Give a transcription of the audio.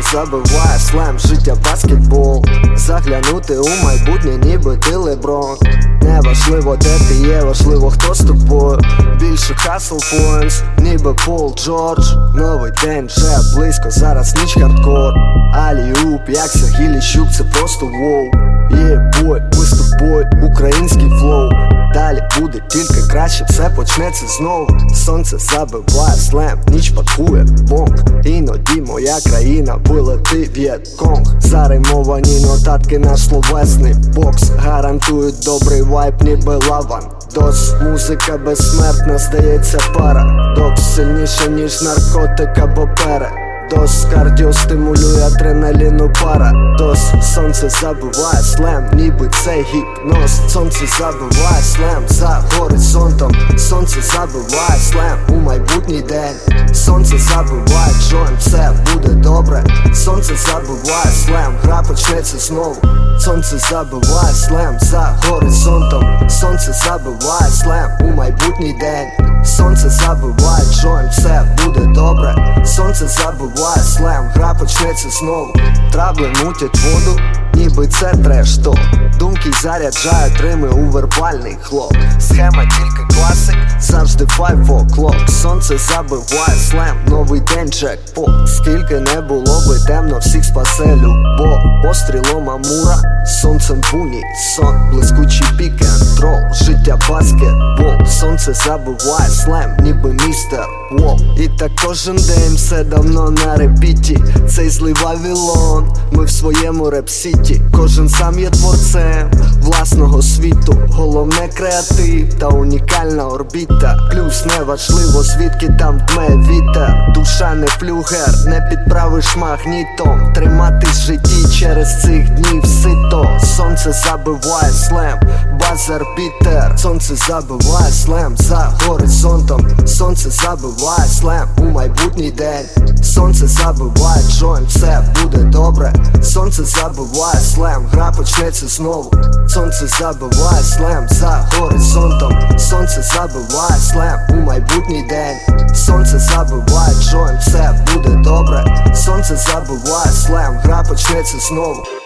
забиває слем, життя баскетбол. Заглянути у майбутнє, ніби ти леброн. Не важливо, де ти є, важливо, хто з тобою. Більше hustle points, ніби Пол Джордж. Новий день вже близько, зараз ніч хардкор. Alley-oop, як Сергій Ліщук, це просто воу. Є бой, буде тільки краще, все почнеться знову. Сонце забиває слем, ніч пакує бомб. Іноді моя країна вилети В'єтконг Заримовані нотатки на словесний бокс. Гарантують добрий вайб, ніби лаван. Дос, музика безсмертна, здається, парадокс Сильніше, ніж наркотик або пере Дос кардіо стимулює адреналіну пара Тос, Сонце забиває слем, ніби це гіпноз Сонце забиває слем за горизонтом Сонце забиває слем у майбутній день Сонце забиває джойн, все буде добре Сонце забиває слем, гра почнеться знову. Сонце забиває слем за горизонтом. Сонце забиває слем у майбутній день. Сонце забиває джойн, все буде добре. Сонце забиває слем, гра почнеться знову. Трабли мутять воду, ніби це треш то Думки заряджають рими у вербальний хлоп. Схема тільки класик, завжди five o'clock. Сонце забиває слем, новий день джекпот Скільки не було би темно, всіх спасе любов Пострілом Амура, сонцем буні сон Блискучий пік трол, життя баскетбол. Сонце забиває слем, ніби містер І так кожен день все давно на репіті. Цей злий Вавилон, ми в своєму rap city. Кожен сам є творцем власного світу. Головне креатив та унікальна орбіта. Плюс неважливо, звідки там дме вітер. Душа не флюгер, не підправиш магнітом. Триматись в житті через цих днів сито. Сонце забиває слем, buzzer beater. Сонце забиває слем за горизонтом. Сонце забиває слем у майбутній день. Сонце забиває джойн, все буде добре. Сонце забиває слем, гра почнеться знову. Сонце забиває слем за горизонтом. Сонце забиває слем у майбутній день. Сонце забиває джойн, все буде добре. Сонце забиває слем, гра почнеться знову